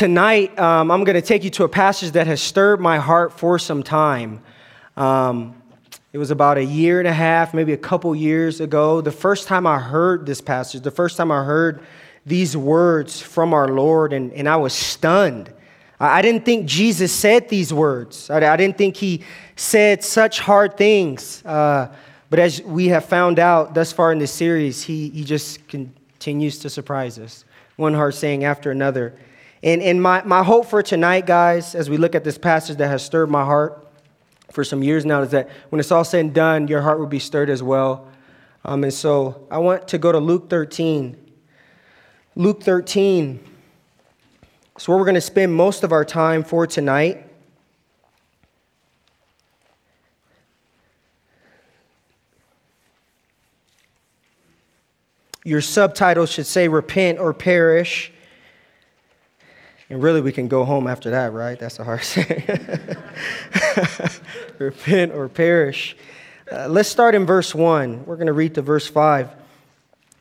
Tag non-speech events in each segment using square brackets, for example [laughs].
tonight um, I'm going to take you to a passage that has stirred my heart for some time. Um, it was about a year and a half, maybe a couple years ago. The first time I heard this passage, the first time I heard these words from our Lord, and, and I was stunned. I, I didn't think Jesus said these words, I, I, didn't think he said such hard things. Uh, but as we have found out thus far in this series, he, he just continues to surprise us, one hard saying after another. And, and my, my hope for tonight, guys, as we look at this passage that has stirred my heart for some years now, is that when it's all said and done, your heart will be stirred as well. Um, and so I want to go to Luke 13. Luke 13 is where we're going to spend most of our time for tonight. Your subtitle should say Repent or Perish. And really, we can go home after that, right? That's a hard [laughs] saying. Repent or perish. Uh, let's start in verse 1. We're going to read to verse 5.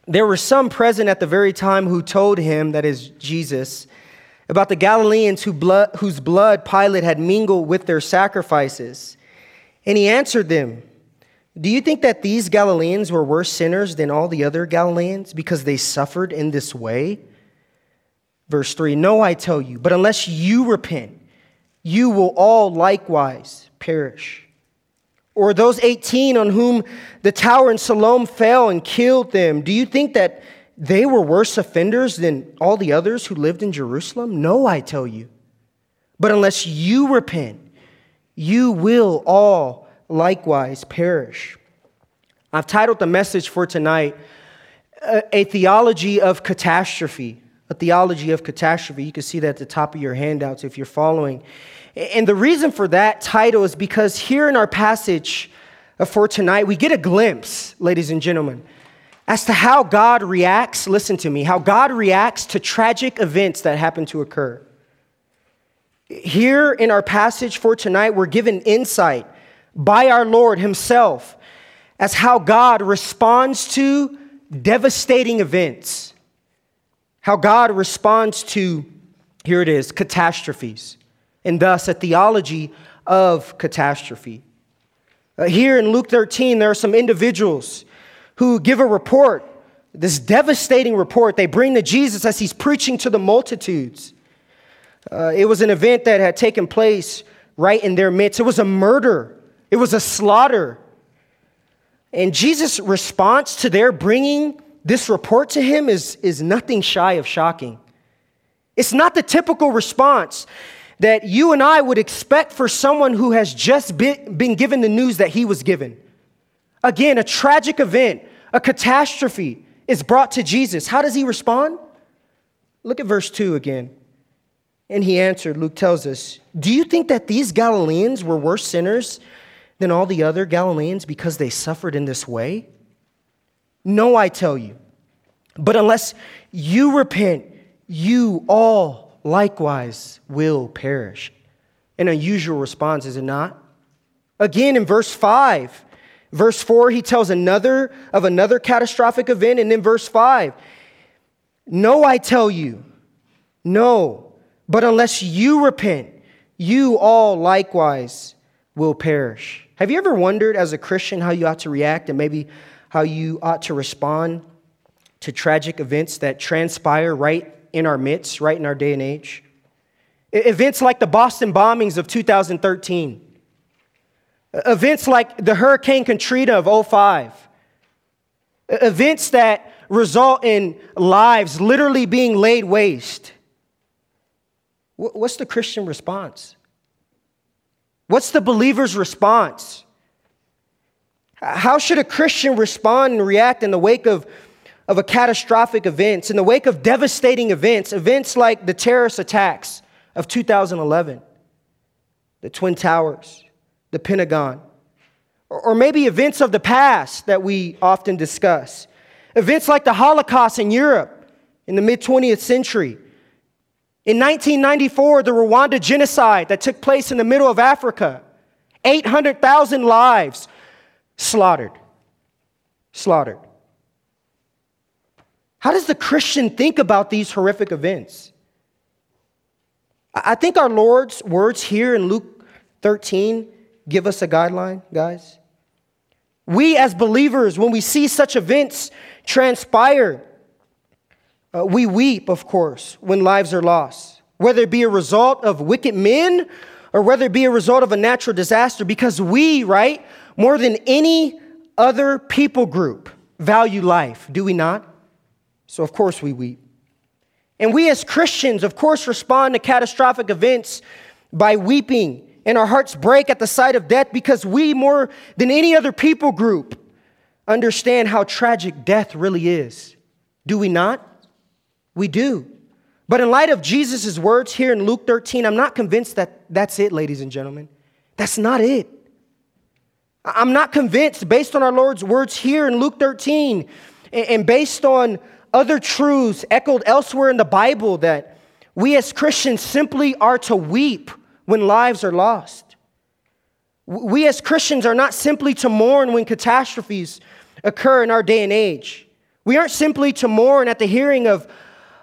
There were some present at the very time who told him, that is Jesus, about the Galileans who whose blood Pilate had mingled with their sacrifices. And he answered them, Do you think that these Galileans were worse sinners than all the other Galileans because they suffered in this way? Verse 3 No, I tell you, but unless you repent, you will all likewise perish. Or those 18 on whom the tower in Siloam fell and killed them, do you think that they were worse offenders than all the others who lived in Jerusalem? No, I tell you. But unless you repent, you will all likewise perish. I've titled the message for tonight, A Theology of Catastrophe a theology of catastrophe. You can see that at the top of your handouts if you're following. And the reason for that title is because here in our passage uh, for tonight, we get a glimpse, ladies and gentlemen, as to how God reacts, listen to me, how God reacts to tragic events that happen to occur. Here in our passage for tonight, we're given insight by our Lord Himself as how God responds to devastating events how God responds to, here it is, catastrophes, and thus a theology of catastrophe. Uh, here in Luke 13, there are some individuals who give a report, this devastating report they bring to Jesus as he's preaching to the multitudes. Uh, it was an event that had taken place right in their midst. It was a murder, it was a slaughter. And Jesus' response to their bringing this report to him is, is nothing shy of shocking. It's not the typical response that you and I would expect for someone who has just been, been given the news that he was given. Again, a tragic event, a catastrophe is brought to Jesus. How does he respond? Look at verse 2 again. And he answered, Luke tells us, Do you think that these Galileans were worse sinners than all the other Galileans because they suffered in this way? No, I tell you. But unless you repent, you all likewise will perish. An unusual response, is it not? Again, in verse 5, verse 4, he tells another of another catastrophic event. And then verse 5, no, I tell you, no, but unless you repent, you all likewise will perish. Have you ever wondered as a Christian how you ought to react and maybe how you ought to respond to tragic events that transpire right in our midst, right in our day and age. Events like the Boston bombings of 2013. Events like the Hurricane Katrina of 05. Events that result in lives literally being laid waste. What's the Christian response? What's the believer's response? How should a Christian respond and react in the wake of, of a catastrophic events, in the wake of devastating events, events like the terrorist attacks of 2011, the Twin Towers, the Pentagon, or, or maybe events of the past that we often discuss, events like the Holocaust in Europe in the mid 20th century. In 1994, the Rwanda genocide that took place in the middle of Africa, 800,000 lives slaughtered. Slaughtered. How does the Christian think about these horrific events? I think our Lord's words here in Luke 13 give us a guideline, guys. We as believers, when we see such events transpire, uh, we weep, of course, when lives are lost, whether it be a result of wicked men or whether it be a result of a natural disaster, because we, right, more than any other people group, value life, do we not? So, of course, we weep. And we as Christians, of course, respond to catastrophic events by weeping, and our hearts break at the sight of death because we, more than any other people group, understand how tragic death really is. Do we not? We do. But in light of Jesus' words here in Luke 13, I'm not convinced that that's it, ladies and gentlemen. That's not it. I'm not convinced, based on our Lord's words here in Luke 13 and based on other truths echoed elsewhere in the Bible that we as Christians simply are to weep when lives are lost. We as Christians are not simply to mourn when catastrophes occur in our day and age. We aren't simply to mourn at the hearing of,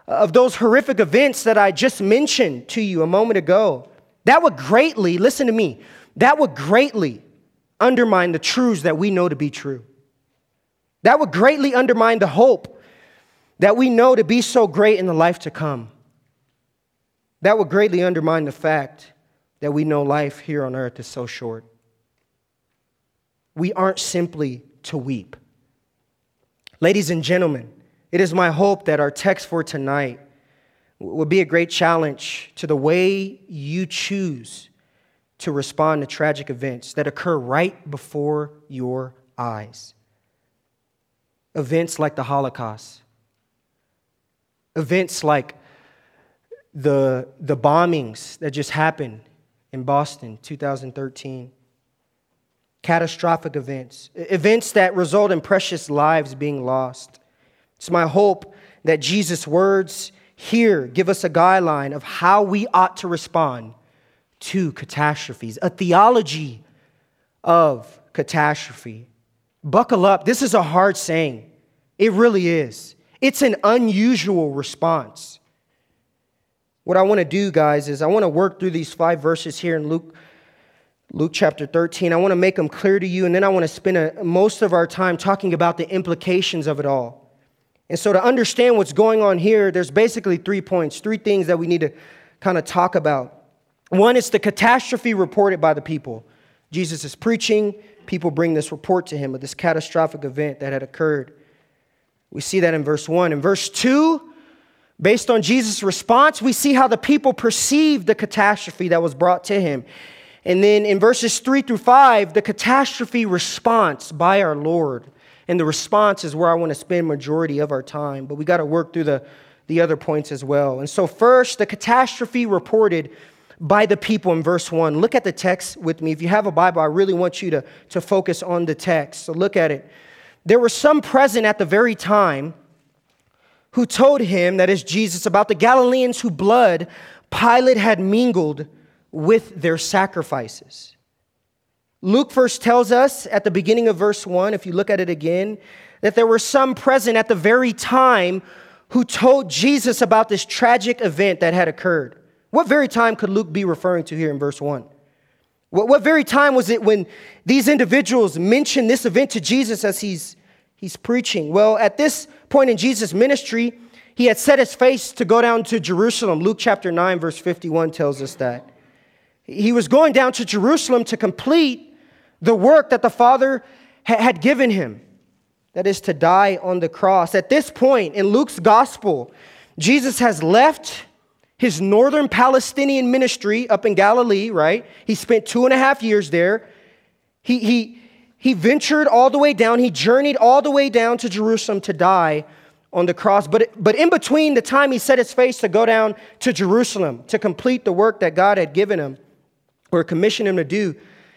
of those horrific events that I just mentioned to you a moment ago. That would greatly, listen to me, that would greatly undermine the truths that we know to be true. That would greatly undermine the hope that we know to be so great in the life to come. That would greatly undermine the fact that we know life here on earth is so short. We aren't simply to weep. Ladies and gentlemen, it is my hope that our text for tonight will be a great challenge to the way you choose to respond to tragic events that occur right before your eyes. Events like the Holocaust, events like the, the bombings that just happened in Boston 2013 catastrophic events. Events that result in precious lives being lost. It's my hope that jesus words here give us a guideline of how we ought to respond to catastrophes a theology of catastrophe buckle up this is a hard saying it really is it's an unusual response. What I want to do, guys, is I want to work through these five verses here in Luke, Luke chapter 13. I want to make them clear to you, and then I want to spend a, most of our time talking about the implications of it all. And so, to understand what's going on here, there's basically three points, three things that we need to kind of talk about. One is the catastrophe reported by the people. Jesus is preaching, people bring this report to him of this catastrophic event that had occurred. We see that in verse 1. In verse 2, based on Jesus' response, we see how the people perceived the catastrophe that was brought to him. And then in verses 3 through 5, the catastrophe response by our Lord. And the response is where I want to spend majority of our time, but we got to work through the, the other points as well. And so first, the catastrophe reported by the people in verse 1. Look at the text with me. If you have a Bible, I really want you to, to focus on the text. So look at it. There were some present at the very time who told him, that is Jesus, about the Galileans whose blood Pilate had mingled with their sacrifices. Luke first tells us at the beginning of verse 1, if you look at it again, that there were some present at the very time who told Jesus about this tragic event that had occurred. What very time could Luke be referring to here in verse 1? What, what very time was it when these individuals mentioned this event to Jesus as he's, he's preaching? Well, at this point in Jesus' ministry, he had set his face to go down to Jerusalem. Luke chapter 9, verse 51 tells us that. He was going down to Jerusalem to complete the work that the Father ha- had given him that is, to die on the cross. At this point in Luke's gospel, Jesus has left his northern Palestinian ministry up in Galilee, right? He spent two and a half years there. He, he, he ventured all the way down, he journeyed all the way down to Jerusalem to die on the cross. But, but in between the time he set his face to go down to Jerusalem to complete the work that God had given him or commissioned him to do,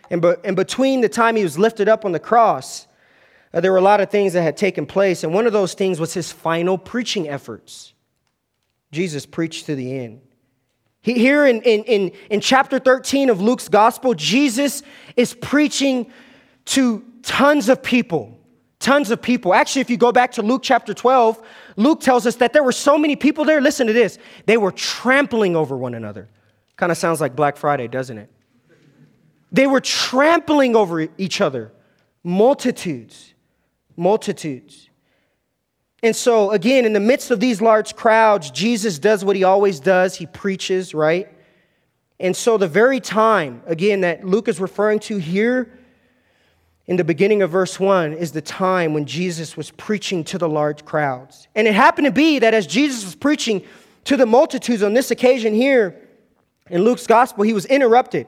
and, be, and between the time he was lifted up on the cross, uh, there were a lot of things that had taken place. And one of those things was his final preaching efforts. Jesus preached to the end. Here in, in, in, in chapter 13 of Luke's gospel, Jesus is preaching to tons of people. Tons of people. Actually, if you go back to Luke chapter 12, Luke tells us that there were so many people there. Listen to this. They were trampling over one another, Kind of sounds like Black Friday, doesn't it? They were trampling over each other. Multitudes. Multitudes. And so, again, in the midst of these large crowds, Jesus does what he always does. He preaches, right? And so, the very time, again, that Luke is referring to here in the beginning of verse 1 is the time when Jesus was preaching to the large crowds. And it happened to be that as Jesus was preaching to the multitudes on this occasion here in Luke's gospel, he was interrupted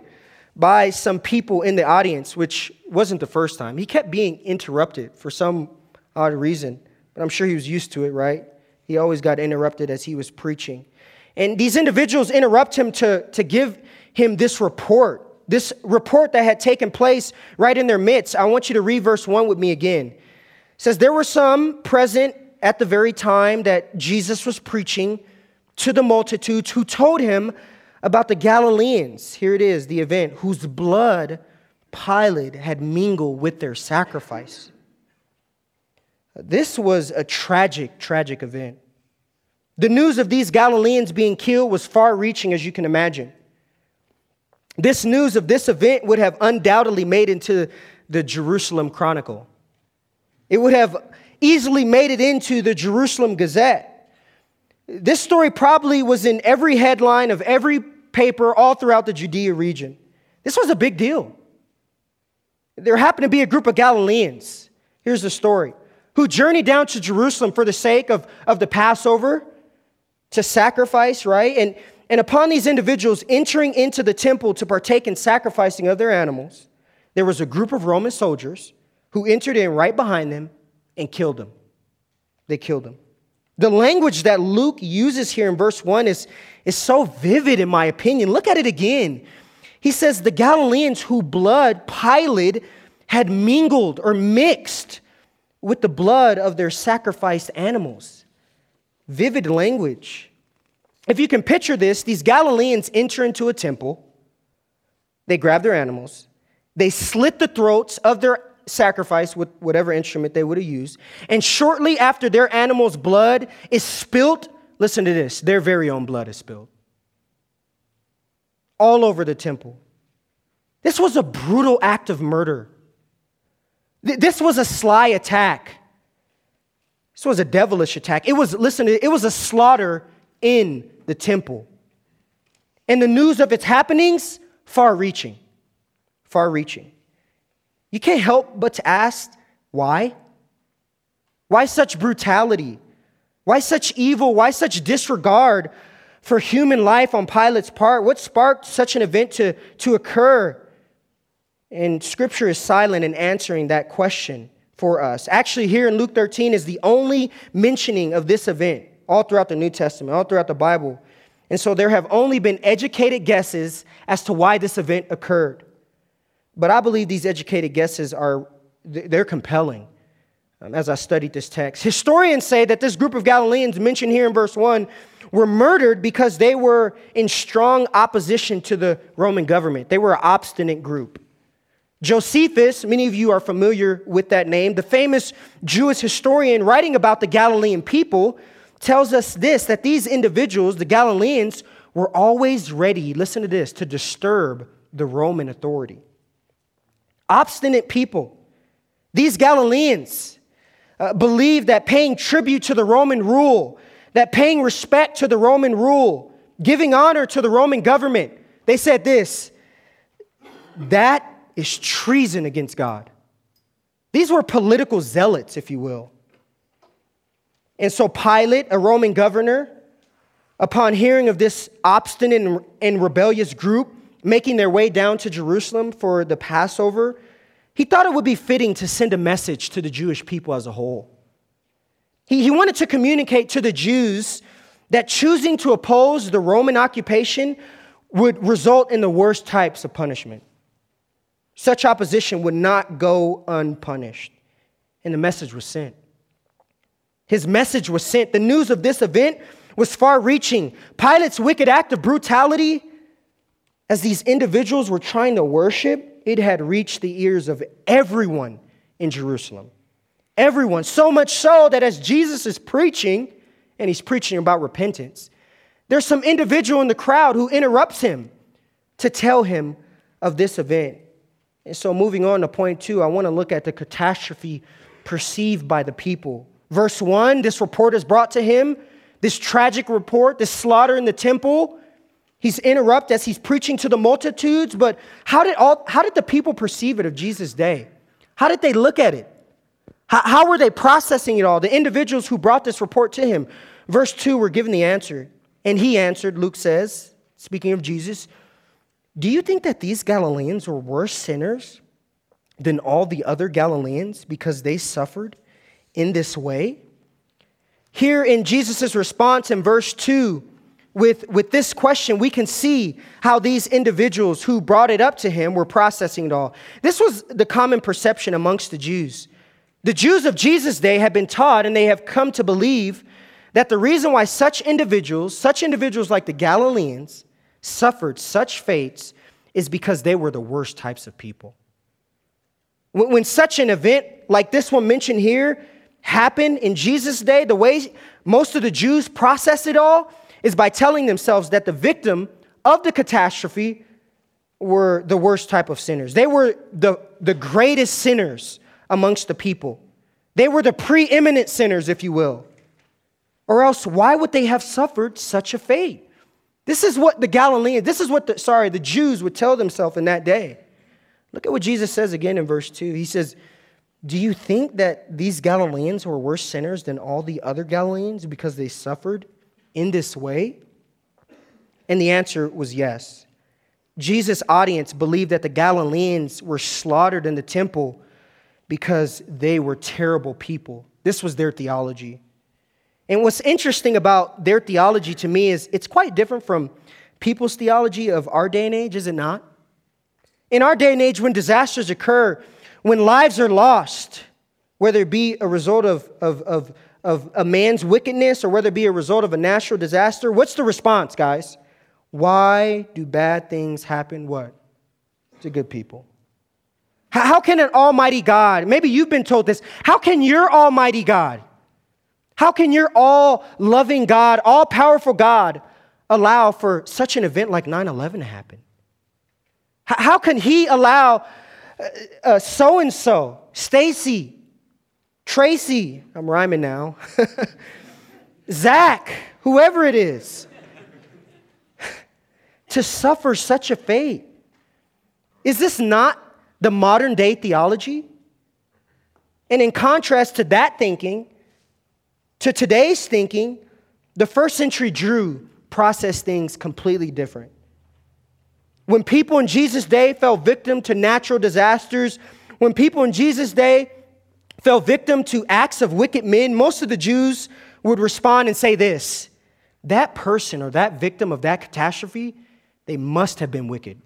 by some people in the audience, which wasn't the first time. He kept being interrupted for some odd reason, I'm sure he was used to it, right? He always got interrupted as he was preaching. And these individuals interrupt him to, to give him this report, this report that had taken place right in their midst. I want you to read verse 1 with me again. It says, There were some present at the very time that Jesus was preaching to the multitudes who told him about the Galileans. Here it is, the event, whose blood Pilate had mingled with their sacrifice. This was a tragic, tragic event. The news of these Galileans being killed was far reaching, as you can imagine. This news of this event would have undoubtedly made into the Jerusalem Chronicle. It would have easily made it into the Jerusalem Gazette. This story probably was in every headline of every paper all throughout the Judea region. This was a big deal. There happened to be a group of Galileans. Here's the story who journeyed down to Jerusalem for the sake of, of the Passover to sacrifice, right? And, and upon these individuals entering into the temple to partake in sacrificing of their animals, there was a group of Roman soldiers who entered in right behind them and killed them. They killed them. The language that Luke uses here in verse 1 is, is so vivid, in my opinion. Look at it again. He says, The Galileans whose blood Pilate had mingled or mixed with the blood of their sacrificed animals. Vivid language. If you can picture this, these Galileans enter into a temple, they grab their animals, they slit the throats of their sacrifice with whatever instrument they would have used. And shortly after their animal's blood is spilt, listen to this their very own blood is spilled all over the temple. This was a brutal act of murder. This was a sly attack. This was a devilish attack. It was, listen, it was a slaughter in the temple. And the news of its happenings, far reaching. Far reaching. You can't help but to ask why? Why such brutality? Why such evil? Why such disregard for human life on Pilate's part? What sparked such an event to, to occur? And scripture is silent in answering that question for us. Actually, here in Luke 13 is the only mentioning of this event all throughout the New Testament, all throughout the Bible. And so there have only been educated guesses as to why this event occurred. But I believe these educated guesses are they're compelling um, as I studied this text. Historians say that this group of Galileans mentioned here in verse 1 were murdered because they were in strong opposition to the Roman government. They were an obstinate group. Josephus, many of you are familiar with that name, the famous Jewish historian writing about the Galilean people, tells us this that these individuals, the Galileans, were always ready, listen to this, to disturb the Roman authority obstinate people. These Galileans uh, believed that paying tribute to the Roman rule, that paying respect to the Roman rule, giving honor to the Roman government, they said this that is treason against God. These were political zealots, if you will. And so Pilate, a Roman governor, upon hearing of this obstinate and rebellious group, making their way down to Jerusalem for the Passover, he thought it would be fitting to send a message to the Jewish people as a whole. He, he wanted to communicate to the Jews that choosing to oppose the Roman occupation would result in the worst types of punishment. Such opposition would not go unpunished. And the message was sent. His message was sent. The news of this event was far reaching. Pilate's wicked act of brutality as these individuals were trying to worship, it had reached the ears of everyone in Jerusalem. Everyone. So much so that as Jesus is preaching, and he's preaching about repentance, there's some individual in the crowd who interrupts him to tell him of this event. And so, moving on to point two, I want to look at the catastrophe perceived by the people. Verse one this report is brought to him, this tragic report, this slaughter in the temple. He's interrupted as he's preaching to the multitudes, but how did, all, how did the people perceive it of Jesus' day? How did they look at it? How, how were they processing it all? The individuals who brought this report to him. Verse 2 were given the answer. And he answered, Luke says, speaking of Jesus, Do you think that these Galileans were worse sinners than all the other Galileans because they suffered in this way? Here in Jesus' response in verse 2, with, with this question, we can see how these individuals who brought it up to him were processing it all. This was the common perception amongst the Jews. The Jews of Jesus' day had been taught and they have come to believe that the reason why such individuals, such individuals like the Galileans, suffered such fates is because they were the worst types of people. When, such an event like this one mentioned here happened in Jesus' day, the way most of the Jews process it all is by telling themselves that the victim of the catastrophe were the worst type of sinners. They were the, the greatest sinners amongst the people. They were the preeminent sinners, if you will. Or else, why would they have suffered such a fate? This is what the Galileans, this is what the, sorry, the Jews would tell themselves in that day. Look at what Jesus says again in verse 2. He says, Do you think that these Galileans were worse sinners than all the other Galileans because they suffered in this way? And the answer was yes. Jesus' audience believed that the Galileans were slaughtered in the temple because they were terrible people. This was their theology. And what's interesting about their theology to me is it's quite different from people's theology of our day and age, is it not? In our day and age, when disasters occur, when lives are lost, whether it be a result of, of, of, of a man's wickedness or whether it be a result of a natural disaster, what's the response, guys? Why do bad things happen? What? To good people. How can an almighty God, maybe you've been told this, how can your almighty God how can your all loving God, all powerful God, allow for such an event like 9 11 to happen? How can He allow so and so, Stacy, Tracy, I'm rhyming now, [laughs] Zach, whoever it is, [laughs] to suffer such a fate? Is this not the modern day theology? And in contrast to that thinking, to today's thinking, the first century Jew processed things completely different. When people in Jesus' day fell victim to natural disasters, when people in Jesus' day fell victim to acts of wicked men, most of the Jews would respond and say this that person or that victim of that catastrophe, they must have been wicked.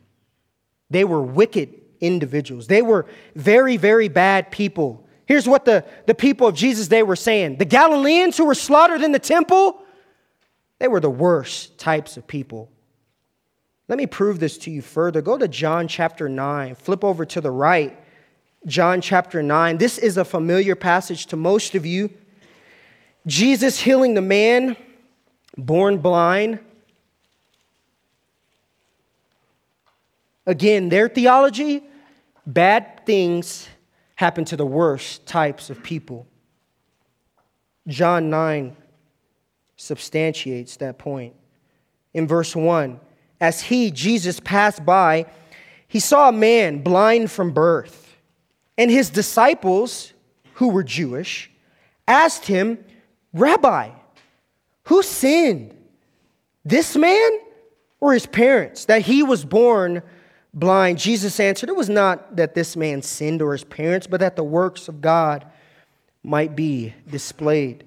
They were wicked individuals. They were very, very bad people. Here's what the, the people of Jesus' day were saying the Galileans who were slaughtered in the temple, they were the worst types of people. Let me prove this to you further. Go to John chapter 9, flip over to the right. John chapter 9. This is a familiar passage to most of you. Jesus healing the man born blind. Again, their theology bad things happen to the worst types of people. John 9 substantiates that point. In verse 1, as he, Jesus, passed by, he saw a man blind from birth. And his disciples, who were Jewish, asked him, Rabbi, who sinned, this man or his parents, that he was born blind, Jesus answered, It was not that this man sinned or his parents, but that the works of God might be displayed.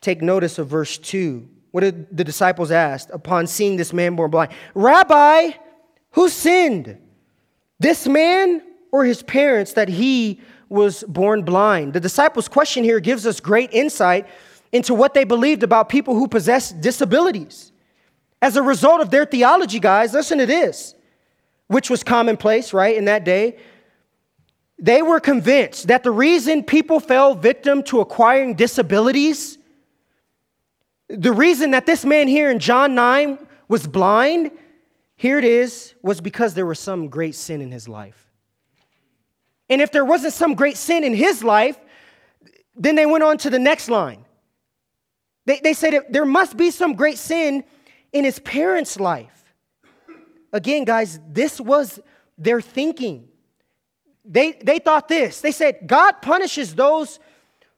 Take notice of verse 2. What did the disciples ask upon seeing this man born blind? Rabbi, who sinned? This man or his parents that he was born blind? The disciples' question here gives us great insight into what they believed about people who possess disabilities. As a result of their theology, guys, listen to this which was commonplace, right, in that day, they were convinced that the reason people fell victim to acquiring disabilities, the reason that this man here in John 9 was blind, here it is, was because there was some great sin in his life. And if there wasn't some great sin in his life, then they went on to the next line. They, they said there must be some great sin in his parents' life. Again, guys, this was their thinking. They, they thought this. They said, God punishes those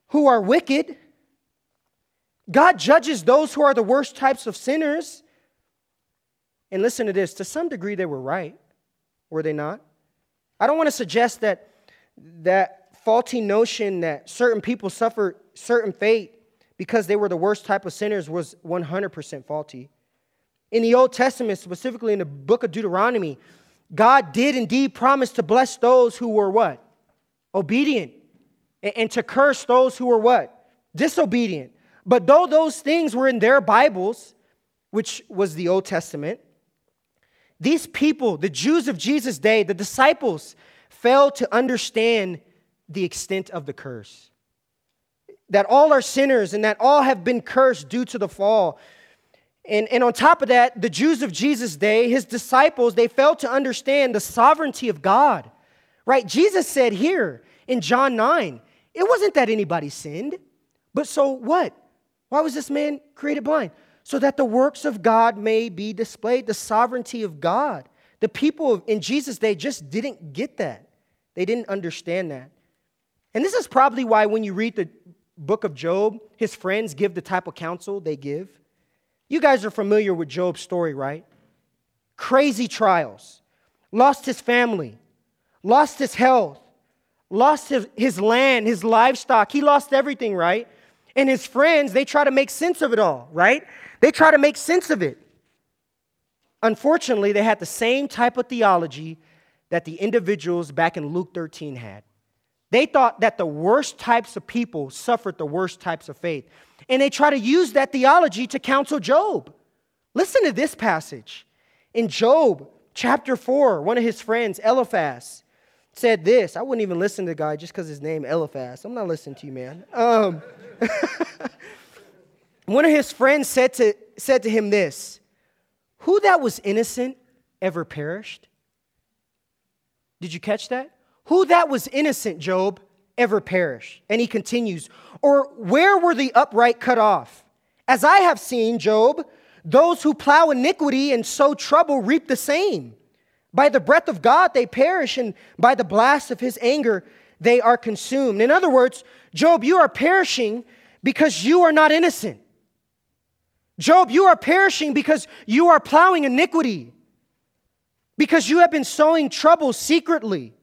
who are wicked, God judges those who are the worst types of sinners. And listen to this to some degree, they were right, were they not? I don't want to suggest that that faulty notion that certain people suffer certain fate because they were the worst type of sinners was 100% faulty. In the Old Testament, specifically in the book of Deuteronomy, God did indeed promise to bless those who were what? Obedient. And to curse those who were what? Disobedient. But though those things were in their Bibles, which was the Old Testament, these people, the Jews of Jesus' day, the disciples, failed to understand the extent of the curse. That all are sinners and that all have been cursed due to the fall. And, and on top of that, the Jews of Jesus' day, his disciples, they failed to understand the sovereignty of God. Right? Jesus said here in John 9, it wasn't that anybody sinned, but so what? Why was this man created blind? So that the works of God may be displayed, the sovereignty of God. The people in Jesus' day just didn't get that. They didn't understand that. And this is probably why when you read the book of Job, his friends give the type of counsel they give. You guys are familiar with Job's story, right? Crazy trials, lost his family, lost his health, lost his, his land, his livestock. He lost everything, right? And his friends, they try to make sense of it all, right? They try to make sense of it. Unfortunately, they had the same type of theology that the individuals back in Luke 13 had. They thought that the worst types of people suffered the worst types of faith. And they try to use that theology to counsel Job. Listen to this passage. In Job chapter 4, one of his friends, Eliphaz, said this. I wouldn't even listen to the guy just because his name Eliphaz. I'm not listening to you, man. Um, [laughs] one of his friends said to, said to him this Who that was innocent ever perished? Did you catch that? Who that was innocent, Job, ever perish. And he continues, Or where were the upright cut off? As I have seen, Job, those who plow iniquity and sow trouble reap the same. By the breath of God they perish, and by the blast of his anger they are consumed. In other words, Job, you are perishing because you are not innocent. Job, you are perishing because you are plowing iniquity, because you have been sowing trouble secretly.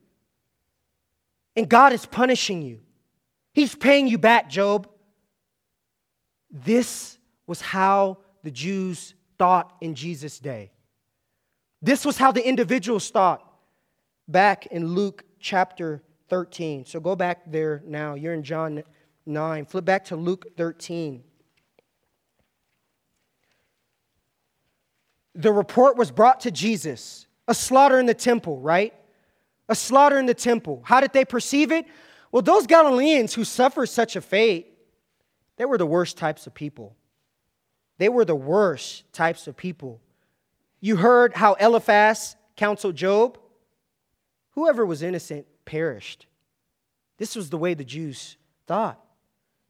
And God is punishing you. He's paying you back, Job. This was how the Jews thought in Jesus' day. This was how the individuals thought back in Luke chapter 13. So go back there now. You're in John 9. Flip back to Luke 13. The report was brought to Jesus a slaughter in the temple, right? A slaughter in the temple. How did they perceive it? Well, those Galileans who suffered such a fate, they were the worst types of people. They were the worst types of people. You heard how Eliphaz counseled Job. Whoever was innocent perished. This was the way the Jews thought.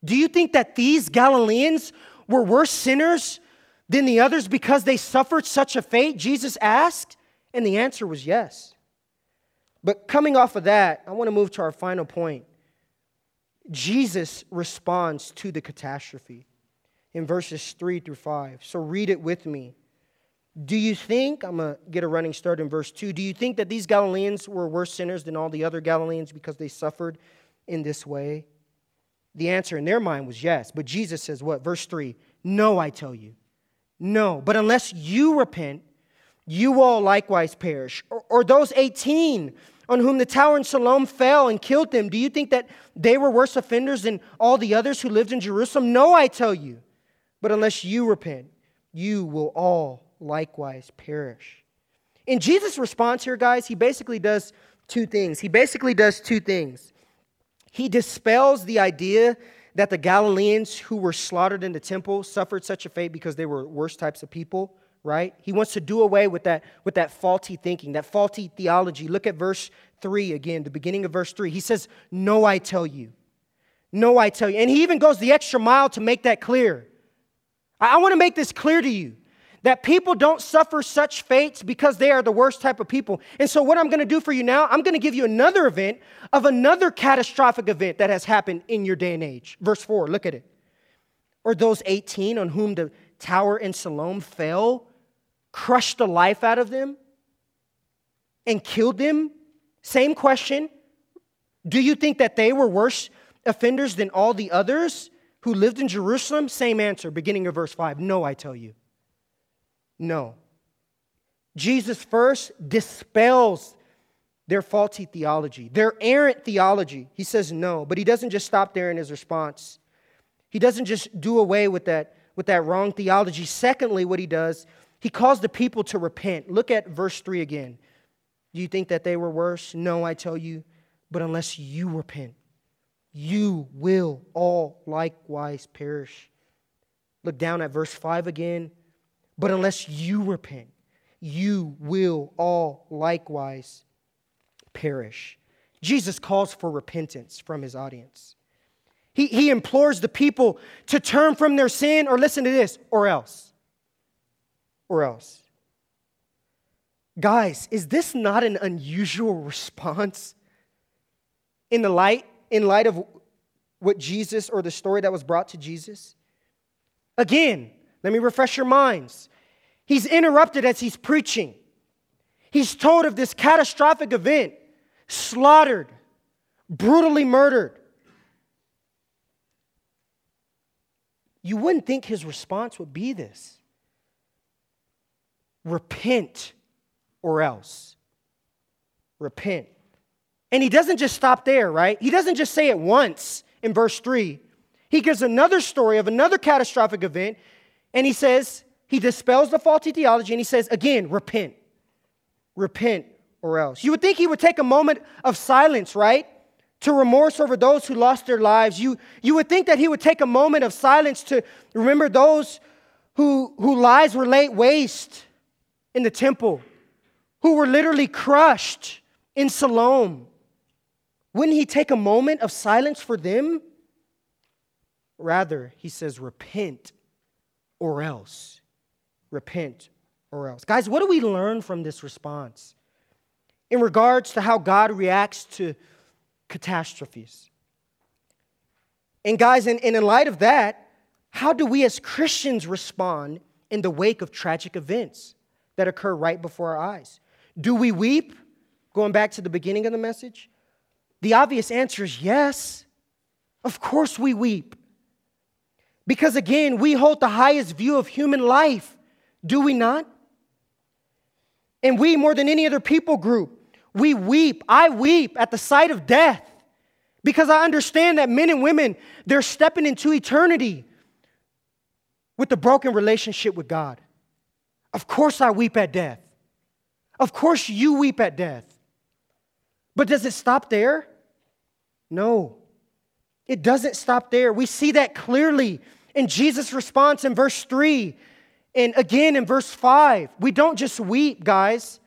Do you think that these Galileans were worse sinners than the others because they suffered such a fate? Jesus asked, and the answer was yes. But coming off of that, I want to move to our final point. Jesus responds to the catastrophe in verses 3 through 5. So read it with me. Do you think, I'm going to get a running start in verse 2, do you think that these Galileans were worse sinners than all the other Galileans because they suffered in this way? The answer in their mind was yes. But Jesus says what? Verse 3 No, I tell you. No. But unless you repent, you all likewise perish. Or, or those 18 on whom the tower in Siloam fell and killed them, do you think that they were worse offenders than all the others who lived in Jerusalem? No, I tell you. But unless you repent, you will all likewise perish. In Jesus' response here, guys, he basically does two things. He basically does two things. He dispels the idea that the Galileans who were slaughtered in the temple suffered such a fate because they were worse types of people, right? He wants to do away with that, with that faulty thinking, that faulty theology. Look at verse 3 again, the beginning of verse 3. He says, No, I tell you. No, I tell you. And he even goes the extra mile to make that clear. I, I want to make this clear to you that people don't suffer such fates because they are the worst type of people. And so, what I'm going to do for you now, I'm going to give you another event of another catastrophic event that has happened in your day and age. Verse 4, look at it. Or those 18 on whom the tower in Siloam fell crushed the life out of them and killed them? Same question. Do you think that they were worse offenders than all the others who lived in Jerusalem? Same answer, beginning of verse 5. No, I tell you. No. Jesus first dispels their faulty theology, their errant theology. He says no, but he doesn't just stop there in his response. He doesn't just do away with that, with that wrong theology. Secondly, what he does he calls the people to repent. Look at verse 3 again. Do you think that they were worse? No, I tell you, but unless you repent, you will all likewise perish. Look down at verse 5 again. But unless you repent, you will all likewise perish. Jesus calls for repentance from his audience. He, he implores the people to turn from their sin, or listen to this, or else or else. Guys, is this not an unusual response in the light in light of what Jesus or the story that was brought to Jesus? Again, let me refresh your minds. He's interrupted as he's preaching. He's told of this catastrophic event, slaughtered, brutally murdered. You wouldn't think his response would be this repent or else. Repent. And he doesn't just stop there, right? He doesn't just say it once in verse 3. He gives another story of another catastrophic event, and he says, he dispels the faulty theology, and he says, again, repent. Repent or else. You would think he would take a moment of silence, right? To remorse over those who lost their lives. You, you would think that he would take a moment of silence to remember those who, who lives were laid waste in the temple who were literally crushed in Siloam. Wouldn't he take a moment of silence for them? Rather, he says, repent or else. Repent or else. Guys, what do we learn from this response in regards to how God reacts to catastrophes? And, guys, in, in light of that, how do we as Christians respond in the wake of tragic events? That occur right before our eyes. Do we weep? Going back to the beginning of the message, the obvious answer is yes. Of course we weep. Because again, we hold the highest view of human life, do we not? And we, more than any other people group, we weep. I weep at the sight of death because I understand that men and women, they're stepping into eternity with a broken relationship with God. Of course, I weep at death. Of course, you weep at death. But does it stop there? No. It doesn't stop there. We see that clearly in Jesus' response in verse 3 and again in verse 5. We don't just weep, guys.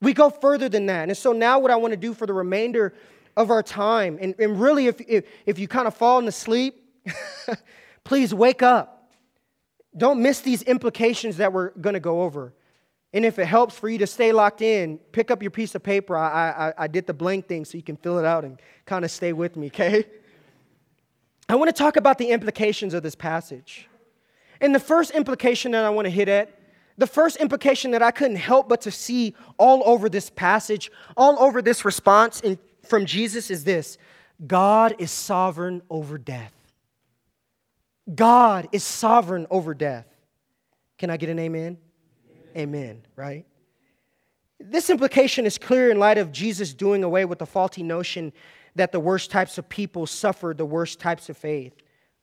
We go further than that. And so now, what I want to do for the remainder of our time, and, and really, if, if, if you kind of fall asleep, [laughs] please wake up. Don't miss these implications that we're going to go over. And if it helps for you to stay locked in, pick up your piece of paper. I, I, I did the blank thing so you can fill it out and kind of stay with me, okay? I want to talk about the implications of this passage. And the first implication that I want to hit at, the first implication that I couldn't help but to see all over this passage, all over this response in, from Jesus is this God is sovereign over death. God is sovereign over death. Can I get an amen? Amen, amen right? This implication is clear in light of Jesus doing away with the faulty notion that the worst types of people suffer the worst types of faith.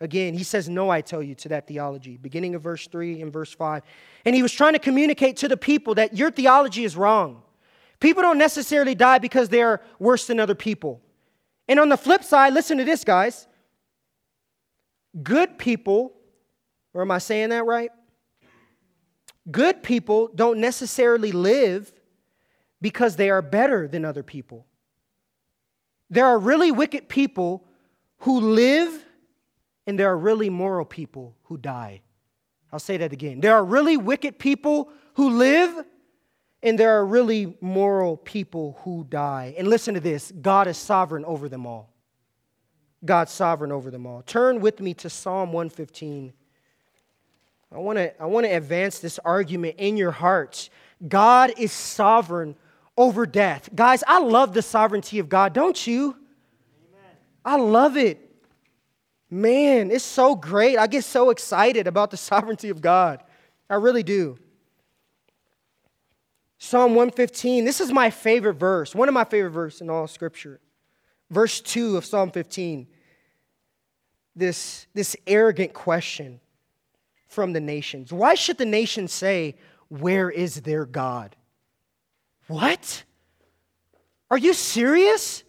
Again, he says, No, I tell you, to that theology, beginning of verse 3 and verse 5. And he was trying to communicate to the people that your theology is wrong. People don't necessarily die because they're worse than other people. And on the flip side, listen to this, guys. Good people, or am I saying that right? Good people don't necessarily live because they are better than other people. There are really wicked people who live, and there are really moral people who die. I'll say that again. There are really wicked people who live, and there are really moral people who die. And listen to this God is sovereign over them all. God's sovereign over them all. Turn with me to Psalm 115. I want to I want to advance this argument in your hearts. God is sovereign over death. Guys, I love the sovereignty of God, don't you? Amen. I love it. Man, it's so great. I get so excited about the [laughs] sovereignty of God. I really do. Psalm 115. This is my favorite verse, one of my favorite verses in all scripture. Verse 2 of Psalm 15. This, this arrogant question from the nations. Why should the nations say, Where is their God? What? Are you serious?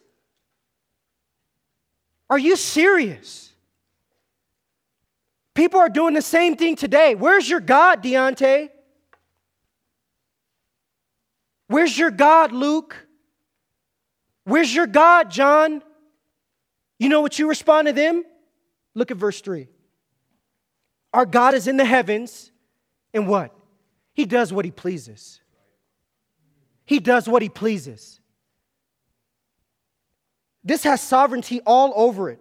Are you serious? People are doing the same thing today. Where's your God, Deontay? Where's your God, Luke? Where's your God, John? You know what you respond to them? Look at verse 3. Our God is in the heavens, and what? He does what he pleases. He does what he pleases. This has sovereignty all over it.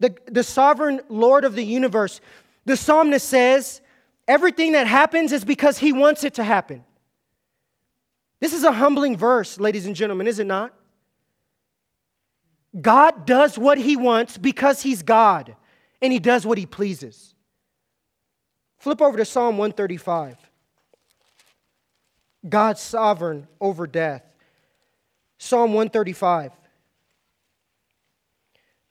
The, the sovereign Lord of the universe. The psalmist says, everything that happens is because he wants it to happen. This is a humbling verse, ladies and gentlemen, is it not? God does what he wants because he's God, and he does what he pleases. Flip over to Psalm 135. God's sovereign over death. Psalm 135.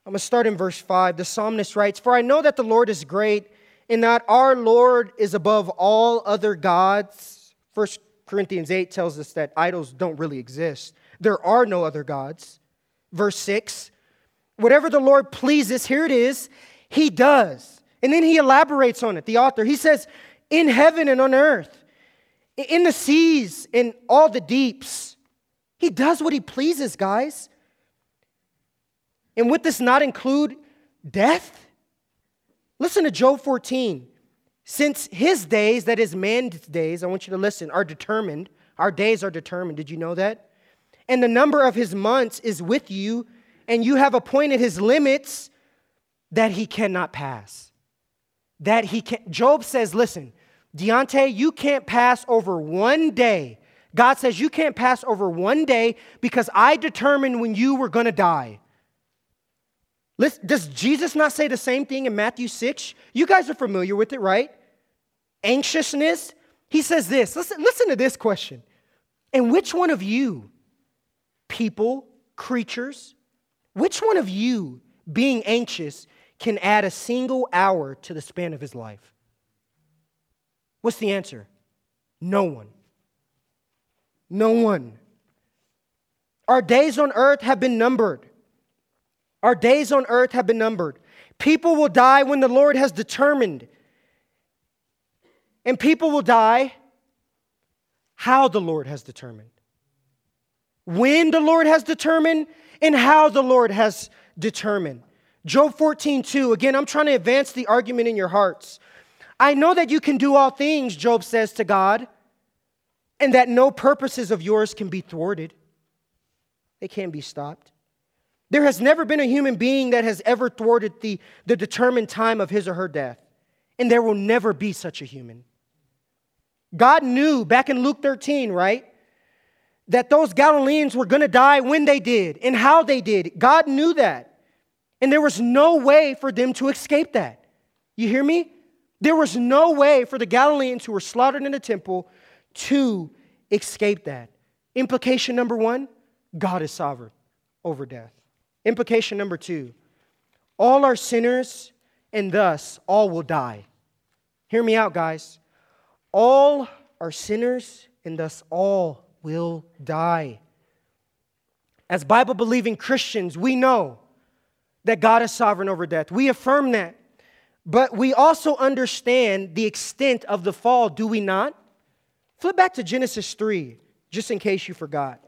I'm going to start in verse 5. The psalmist writes For I know that the Lord is great, and that our Lord is above all other gods. 1 Corinthians 8 tells us that idols don't really exist, there are no other gods. Verse 6 Whatever the Lord pleases, here it is, he does. And then he elaborates on it, the author. He says, In heaven and on earth in the seas, in all the deeps. He does what he pleases, guys. And would this not include death? Listen to Job 14. Since his days, that is man's days, I want you to listen, are determined. Our days are determined. Did you know that? And the number of his months is with you, and you have appointed his limits that he cannot pass. That he can Job says, listen, Deontay, you can't pass over one day. God says you can't pass over one day because I determined when you were going to die. Listen, does Jesus not say the same thing in Matthew 6? You guys are familiar with it, right? Anxiousness. He says this. Listen, listen to this question. And which one of you, people, creatures, which one of you, being anxious, can add a single hour to the span of his life? What's the answer? No one. No one. Our days on earth have been numbered. Our days on earth have been numbered. People will die when the Lord has determined. And people will die how the Lord has determined. When the Lord has determined and how the Lord has determined. Job 14, 2. Again, I'm trying to advance the argument in your hearts. I know that you can do all things, Job says to God, and that no purposes of yours can be thwarted. They can't be stopped. There has never been a human being that has ever thwarted the, the determined time of his or her death, and there will never be such a human. God knew back in Luke 13, right, that those Galileans were going to die when they did and how they did. God knew that. And there was no way for them to escape that. You hear me? There was no way for the Galileans who were slaughtered in the temple to escape that. Implication number one God is sovereign over death. Implication number two all are sinners, and thus all will die. Hear me out, guys. All are sinners, and thus all will die. As Bible believing Christians, we know that God is sovereign over death. We affirm that But we also understand the extent of the fall, do we not? Flip back to Genesis 3, just in case you forgot.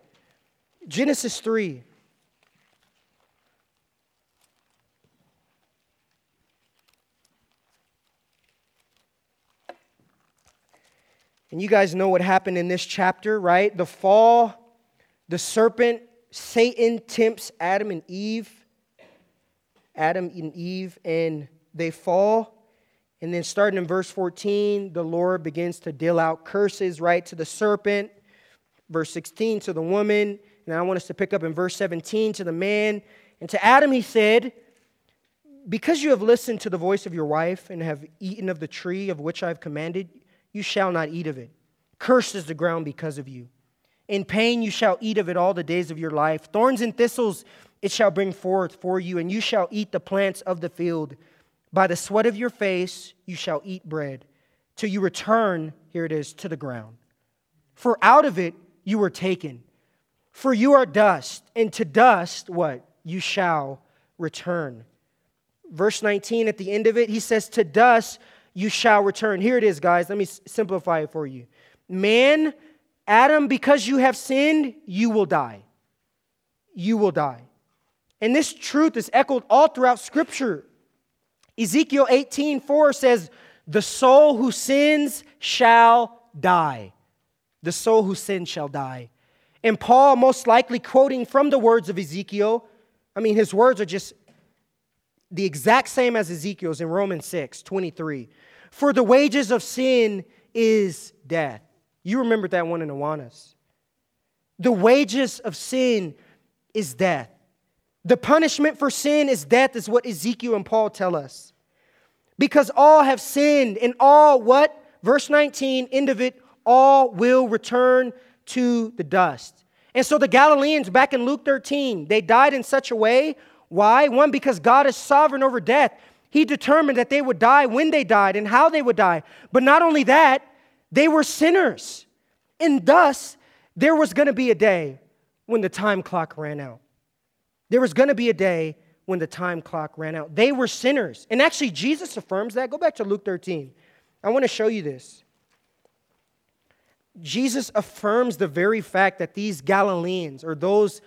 Genesis 3. And you guys know what happened in this chapter, right? The fall, the serpent, Satan tempts Adam and Eve. Adam and Eve, and they fall. And then starting in verse 14, the Lord begins to deal out curses, right, to the serpent. Verse 16 to the woman. And I want us to pick up in verse 17 to the man. And to Adam he said, Because you have listened to the voice of your wife and have eaten of the tree of which I have commanded, you shall not eat of it. Cursed is the ground because of you. In pain you shall eat of it all the days of your life. Thorns and thistles it shall bring forth for you, and you shall eat the plants of the field. By the sweat of your face you shall eat bread, till you return, here it is, to the ground. For out of it you were taken. For you are dust, and to dust, what? You shall return. Verse 19 at the end of it, he says, To dust you shall return. Here it is, guys. Let me simplify it for you. Man, Adam, because you have sinned, you will die. You will die. And this truth is echoed all throughout Scripture. Ezekiel 18 4 says, The soul who sins shall die. The soul who sins shall die. And Paul, most likely quoting from the words of Ezekiel, I mean, his words are just the exact same as Ezekiel's in Romans 6 23. For the wages of sin is death. You remember that one in Awanas. The wages of sin is death. The punishment for sin is death, is what Ezekiel and Paul tell us. Because all have sinned, and all what? Verse 19, end of it, all will return to the dust. And so the Galileans back in Luke 13, they died in such a way. Why? One, because God is sovereign over death. He determined that they would die when they died and how they would die. But not only that, they were sinners. And thus, there was going to be a day when the time clock ran out. There was going to be a day when the time clock ran out. They were sinners. And actually, Jesus affirms that. Go back to Luke 13. I want to show you this. Jesus affirms the very fact that these Galileans, or those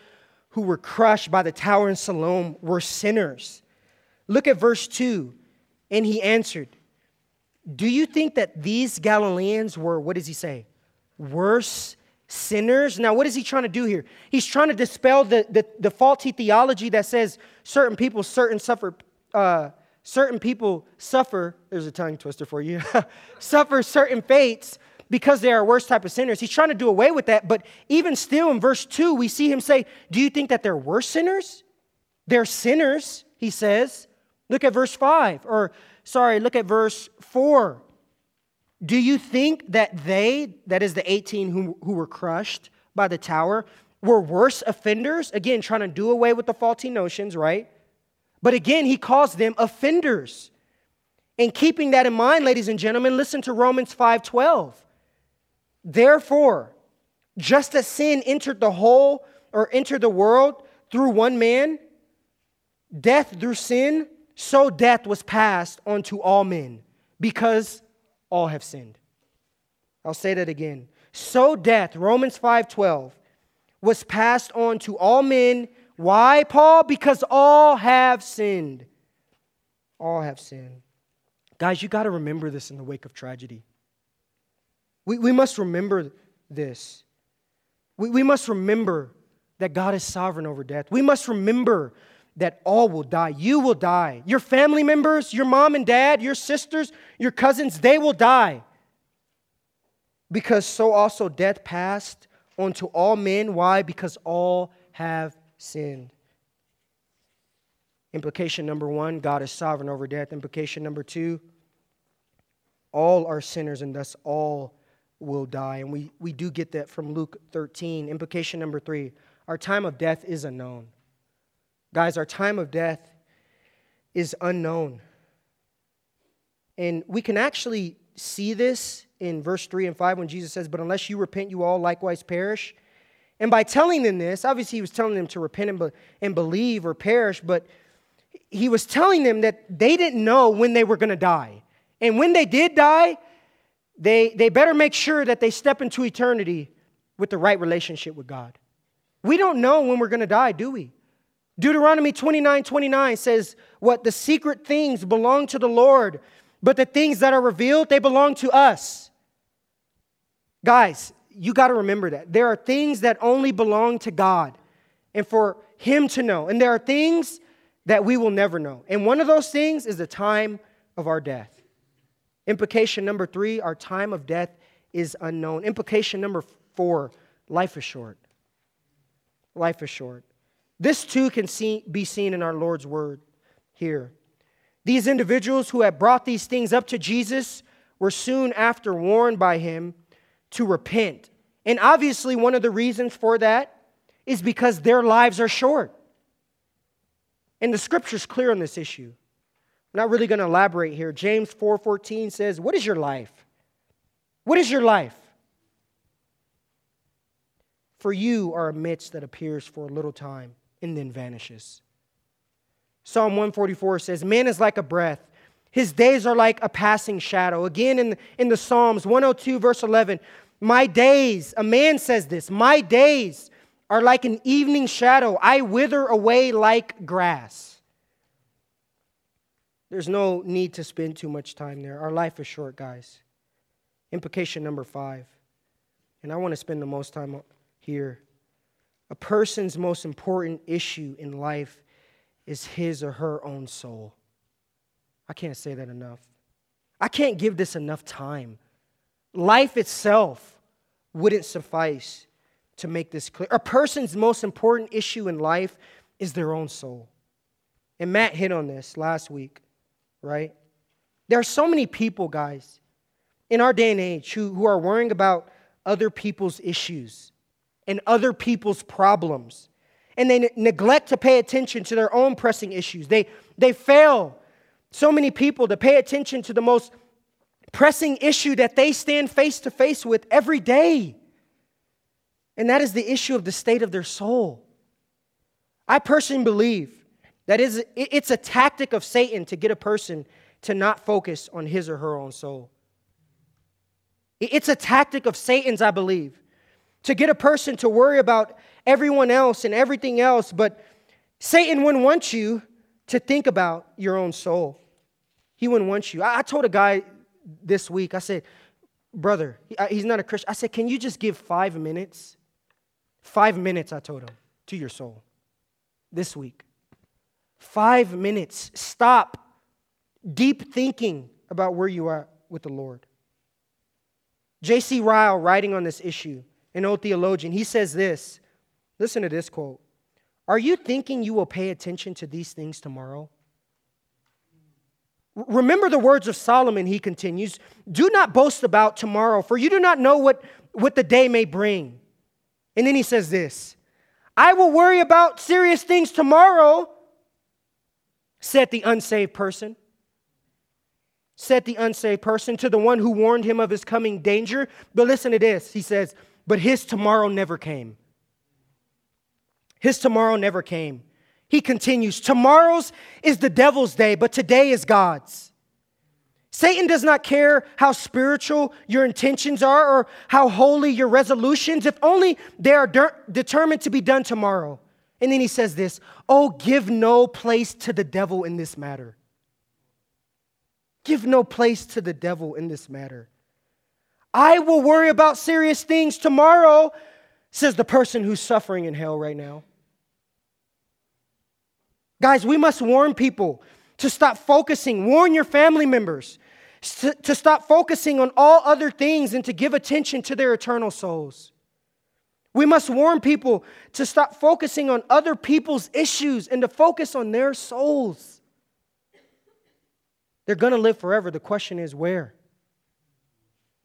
who were crushed by the tower in Siloam, were sinners. Look at verse 2. And he answered, Do you think that these Galileans were, what does he say, worse sinners. Now, what is he trying to do here? He's trying to dispel the, the, the faulty theology that says certain people, certain suffer, uh, certain people suffer. There's a tongue twister for you. [laughs] suffer certain fates because they are worse type of sinners. He's trying to do away with that. But even still, in verse two, we see him say, "Do you think that they're worse sinners? They're sinners." He says. Look at verse five, or sorry, look at verse four. Do you think that they, that is the 18 who, who were crushed by the tower, were worse offenders? Again, trying to do away with the faulty notions, right? But again, he calls them offenders. And keeping that in mind, ladies and gentlemen, listen to Romans 5:12. Therefore, just as sin entered the whole or entered the world through one man, death through sin, so death was passed onto all men because all have sinned. I'll say that again. So death, Romans 5:12, was passed on to all men. Why, Paul? Because all have sinned. All have sinned. Guys, you got to remember this in the wake of tragedy. We, we must remember this. We, we must remember that God is sovereign over death. We must remember that all will die. You will die. Your family members, your mom and dad, your sisters, your cousins, they will die. Because so also death passed onto all men. Why? Because all have sinned. Implication number one God is sovereign over death. Implication number two all are sinners and thus all will die. And we, we do get that from Luke 13. Implication number three our time of death is unknown. Guys, our time of death is unknown. And we can actually see this in verse 3 and 5 when Jesus says, But unless you repent, you all likewise perish. And by telling them this, obviously he was telling them to repent and, be- and believe or perish, but he was telling them that they didn't know when they were going to die. And when they did die, they, they better make sure that they step into eternity with the right relationship with God. We don't know when we're going to die, do we? Deuteronomy 29 29 says, What the secret things belong to the Lord, but the things that are revealed, they belong to us. Guys, you got to remember that. There are things that only belong to God and for Him to know. And there are things that we will never know. And one of those things is the time of our death. Implication number three our time of death is unknown. Implication number four life is short. Life is short. This too can see, be seen in our Lord's word here. These individuals who had brought these things up to Jesus were soon after warned by him to repent. And obviously, one of the reasons for that is because their lives are short. And the scripture's clear on this issue. I'm not really going to elaborate here. James 4:14 says, "What is your life? What is your life? For you are a mist that appears for a little time and then vanishes." Psalm 144 says, Man is like a breath. His days are like a passing shadow. Again, in, in the Psalms 102, verse 11, my days, a man says this, my days are like an evening shadow. I wither away like grass. There's no need to spend too much time there. Our life is short, guys. Implication number five, and I want to spend the most time here. A person's most important issue in life is his or her own soul. I can't say that enough. I can't give this enough time. Life itself wouldn't suffice to make this clear. A person's most important issue in life is their own soul. And Matt hit on this last week, right? There are so many people, guys, in our day and age who, who are worrying about other people's issues and other people's problems and they ne- neglect to pay attention to their own pressing issues. They, they fail, so many people, to pay attention to the most pressing issue that they stand face to face with every day. And that is the issue of the state of their soul. I personally believe that is, it's a tactic of Satan to get a person to not focus on his or her own soul. It's a tactic of Satan's, I believe, to get a person to worry about everyone else and everything else, but Satan wouldn't want you to think about your own soul. He wouldn't want you. I, told a guy this week, I said, brother, he's not a Christian. I said, can you just give five minutes? Five minutes, I told him, to your soul this week. Five minutes. Stop deep thinking about where you are with the Lord. J.C. Ryle, writing on this issue, an old theologian, he says this Listen to this quote Are you thinking you will pay attention to these things tomorrow? Remember the words of Solomon, he continues Do not boast about tomorrow, for you do not know what, what the day may bring. And then he says this I will worry about serious things tomorrow, said the unsaved person. Said the unsaved person to the one who warned him of his coming danger. But listen to this. He says, But his tomorrow never came. His tomorrow never came. He continues, Tomorrow's is the devil's day, but today is God's. Satan does not care how spiritual your intentions are or how holy your resolutions, if only they are de- determined to be done tomorrow. And then he says this Oh, give no place to the devil in this matter. Give no place to the devil in this matter. I will worry about serious things tomorrow, says the person who's suffering in hell right now. Guys, we must warn people to stop focusing, warn your family members to, to stop focusing on all other things and to give attention to their eternal souls. We must warn people to stop focusing on other people's issues and to focus on their souls. They're going to live forever. The question is where?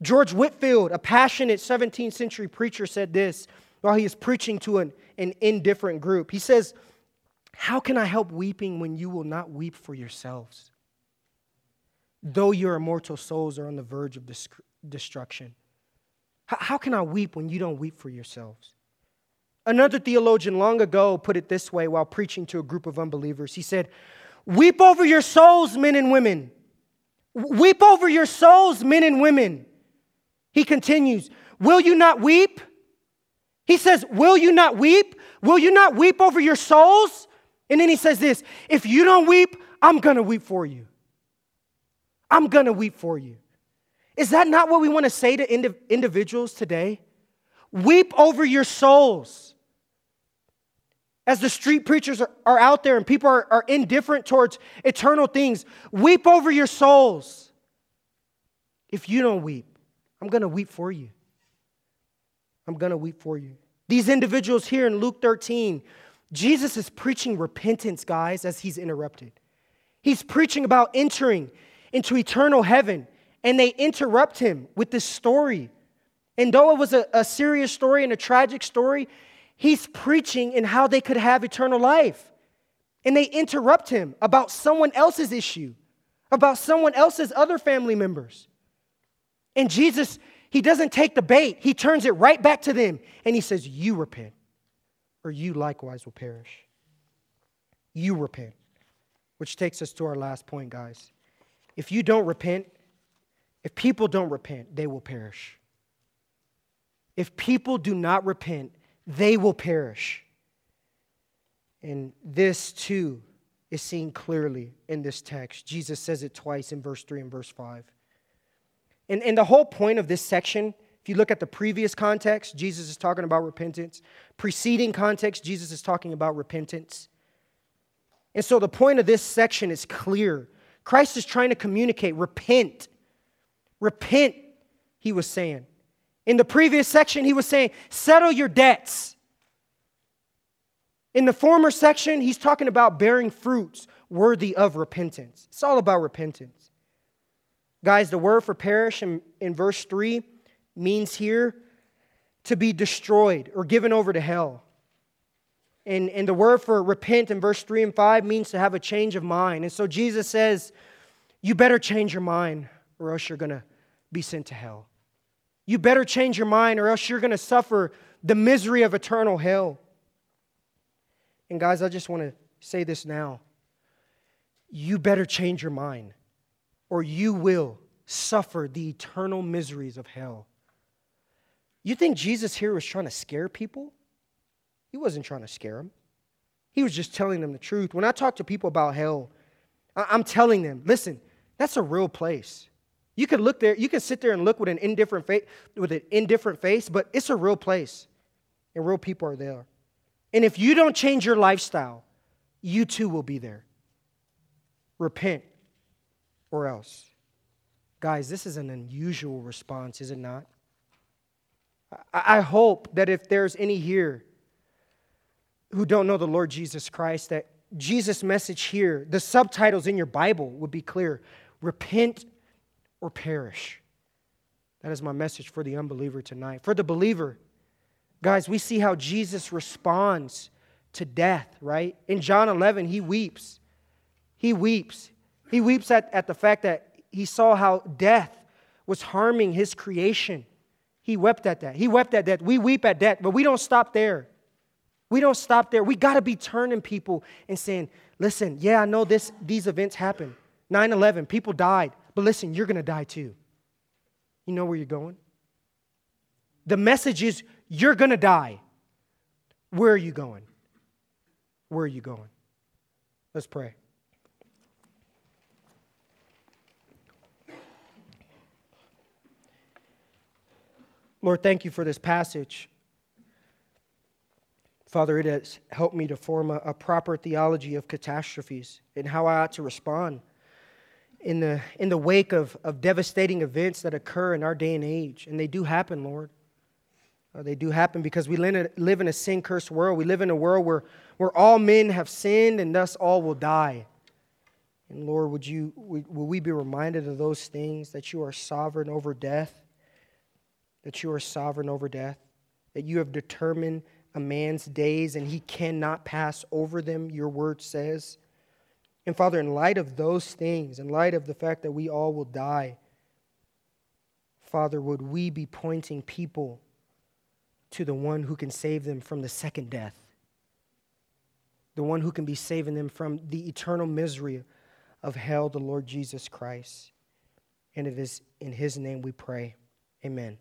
George Whitefield, a passionate 17th century preacher, said this while he is preaching to an, an indifferent group. He says, how can I help weeping when you will not weep for yourselves? Though your immortal souls are on the verge of destruction. How can I weep when you don't weep for yourselves? Another theologian long ago put it this way while preaching to a group of unbelievers. He said, Weep over your souls, men and women. Weep over your souls, men and women. He continues, Will you not weep? He says, Will you not weep? Will you not weep over your souls? And then he says this If you don't weep, I'm gonna weep for you. I'm gonna weep for you. Is that not what we wanna say to indiv- individuals today? Weep over your souls. As the street preachers are, are out there and people are, are indifferent towards eternal things, weep over your souls. If you don't weep, I'm gonna weep for you. I'm going to weep for you. These individuals here in Luke 13, Jesus is preaching repentance, guys, as he's interrupted. He's preaching about entering into eternal heaven, and they interrupt him with this story. And though it was a, a serious story and a tragic story, he's preaching in how they could have eternal life. And they interrupt him about someone else's issue, about someone else's other family members. And Jesus he doesn't take the bait, he turns it right back to them and he says, You repent, or you likewise will perish. You repent. Which takes us to our last point, guys. If you don't repent, if people don't repent, they will perish. If people do not repent, they will perish. And this too is seen clearly in this text. Jesus says it twice in verse 3 and verse 5. And, and the whole point of this section, if you look at the previous context, Jesus is talking about repentance. Preceding context, Jesus is talking about repentance. And so the point of this section is clear. Christ is trying to communicate repent. Repent, he was saying. In the previous section, he was saying, settle your debts. In the former section, he's talking about bearing fruits worthy of repentance. It's all about repentance. Guys, the word for perish in, in verse 3 means here to be destroyed or given over to hell. And, and the word for repent in verse 3 and 5 means to have a change of mind. And so Jesus says, You better change your mind or else you're going to be sent to hell. You better change your mind or else you're going to suffer the misery of eternal hell. And guys, I just want to say this now. You better change your mind or you will suffer the eternal miseries of hell. You think Jesus here was trying to scare people? He wasn't trying to scare them. He was just telling them the truth. When I talk to people about hell, I'm telling them, listen, that's a real place. You can look there, you can sit there and look with an indifferent face, with an indifferent face, but it's a real place. And real people are there. And if you don't change your lifestyle, you too will be there. Repent or else. Guys, this is an unusual response, is it not? I hope that if there's any here who don't know the Lord Jesus Christ, that Jesus' message here, the subtitles in your Bible would be clear repent or perish. That is my message for the unbeliever tonight. For the believer, guys, we see how Jesus responds to death, right? In John 11, he weeps. He weeps. He weeps at, at the fact that he saw how death was harming his creation. He wept at that. He wept at that. We weep at that, but we don't stop there. We don't stop there. We got to be turning people and saying, listen, yeah, I know this, these events happened. 9 11, people died, but listen, you're going to die too. You know where you're going? The message is, you're going to die. Where are you going? Where are you going? Let's pray. Lord, thank you for this passage. Father, it has helped me to form a, a, proper theology of catastrophes and how I ought to respond in the, in the wake of, of devastating events that occur in our day and age. And they do happen, Lord. Uh, they do happen because we live in a, sin cursed world. We live in a world where, where all men have sinned and thus all will die. And Lord, would you, will we be reminded of those things that you are sovereign over death? That you are sovereign over death, that you have determined a man's days and he cannot pass over them, your word says. And Father, in light of those things, in light of the fact that we all will die, Father, would we be pointing people to the one who can save them from the second death? the one who can be saving them from the eternal misery of hell, the Lord Jesus Christ. And it is in his name we pray. Amen.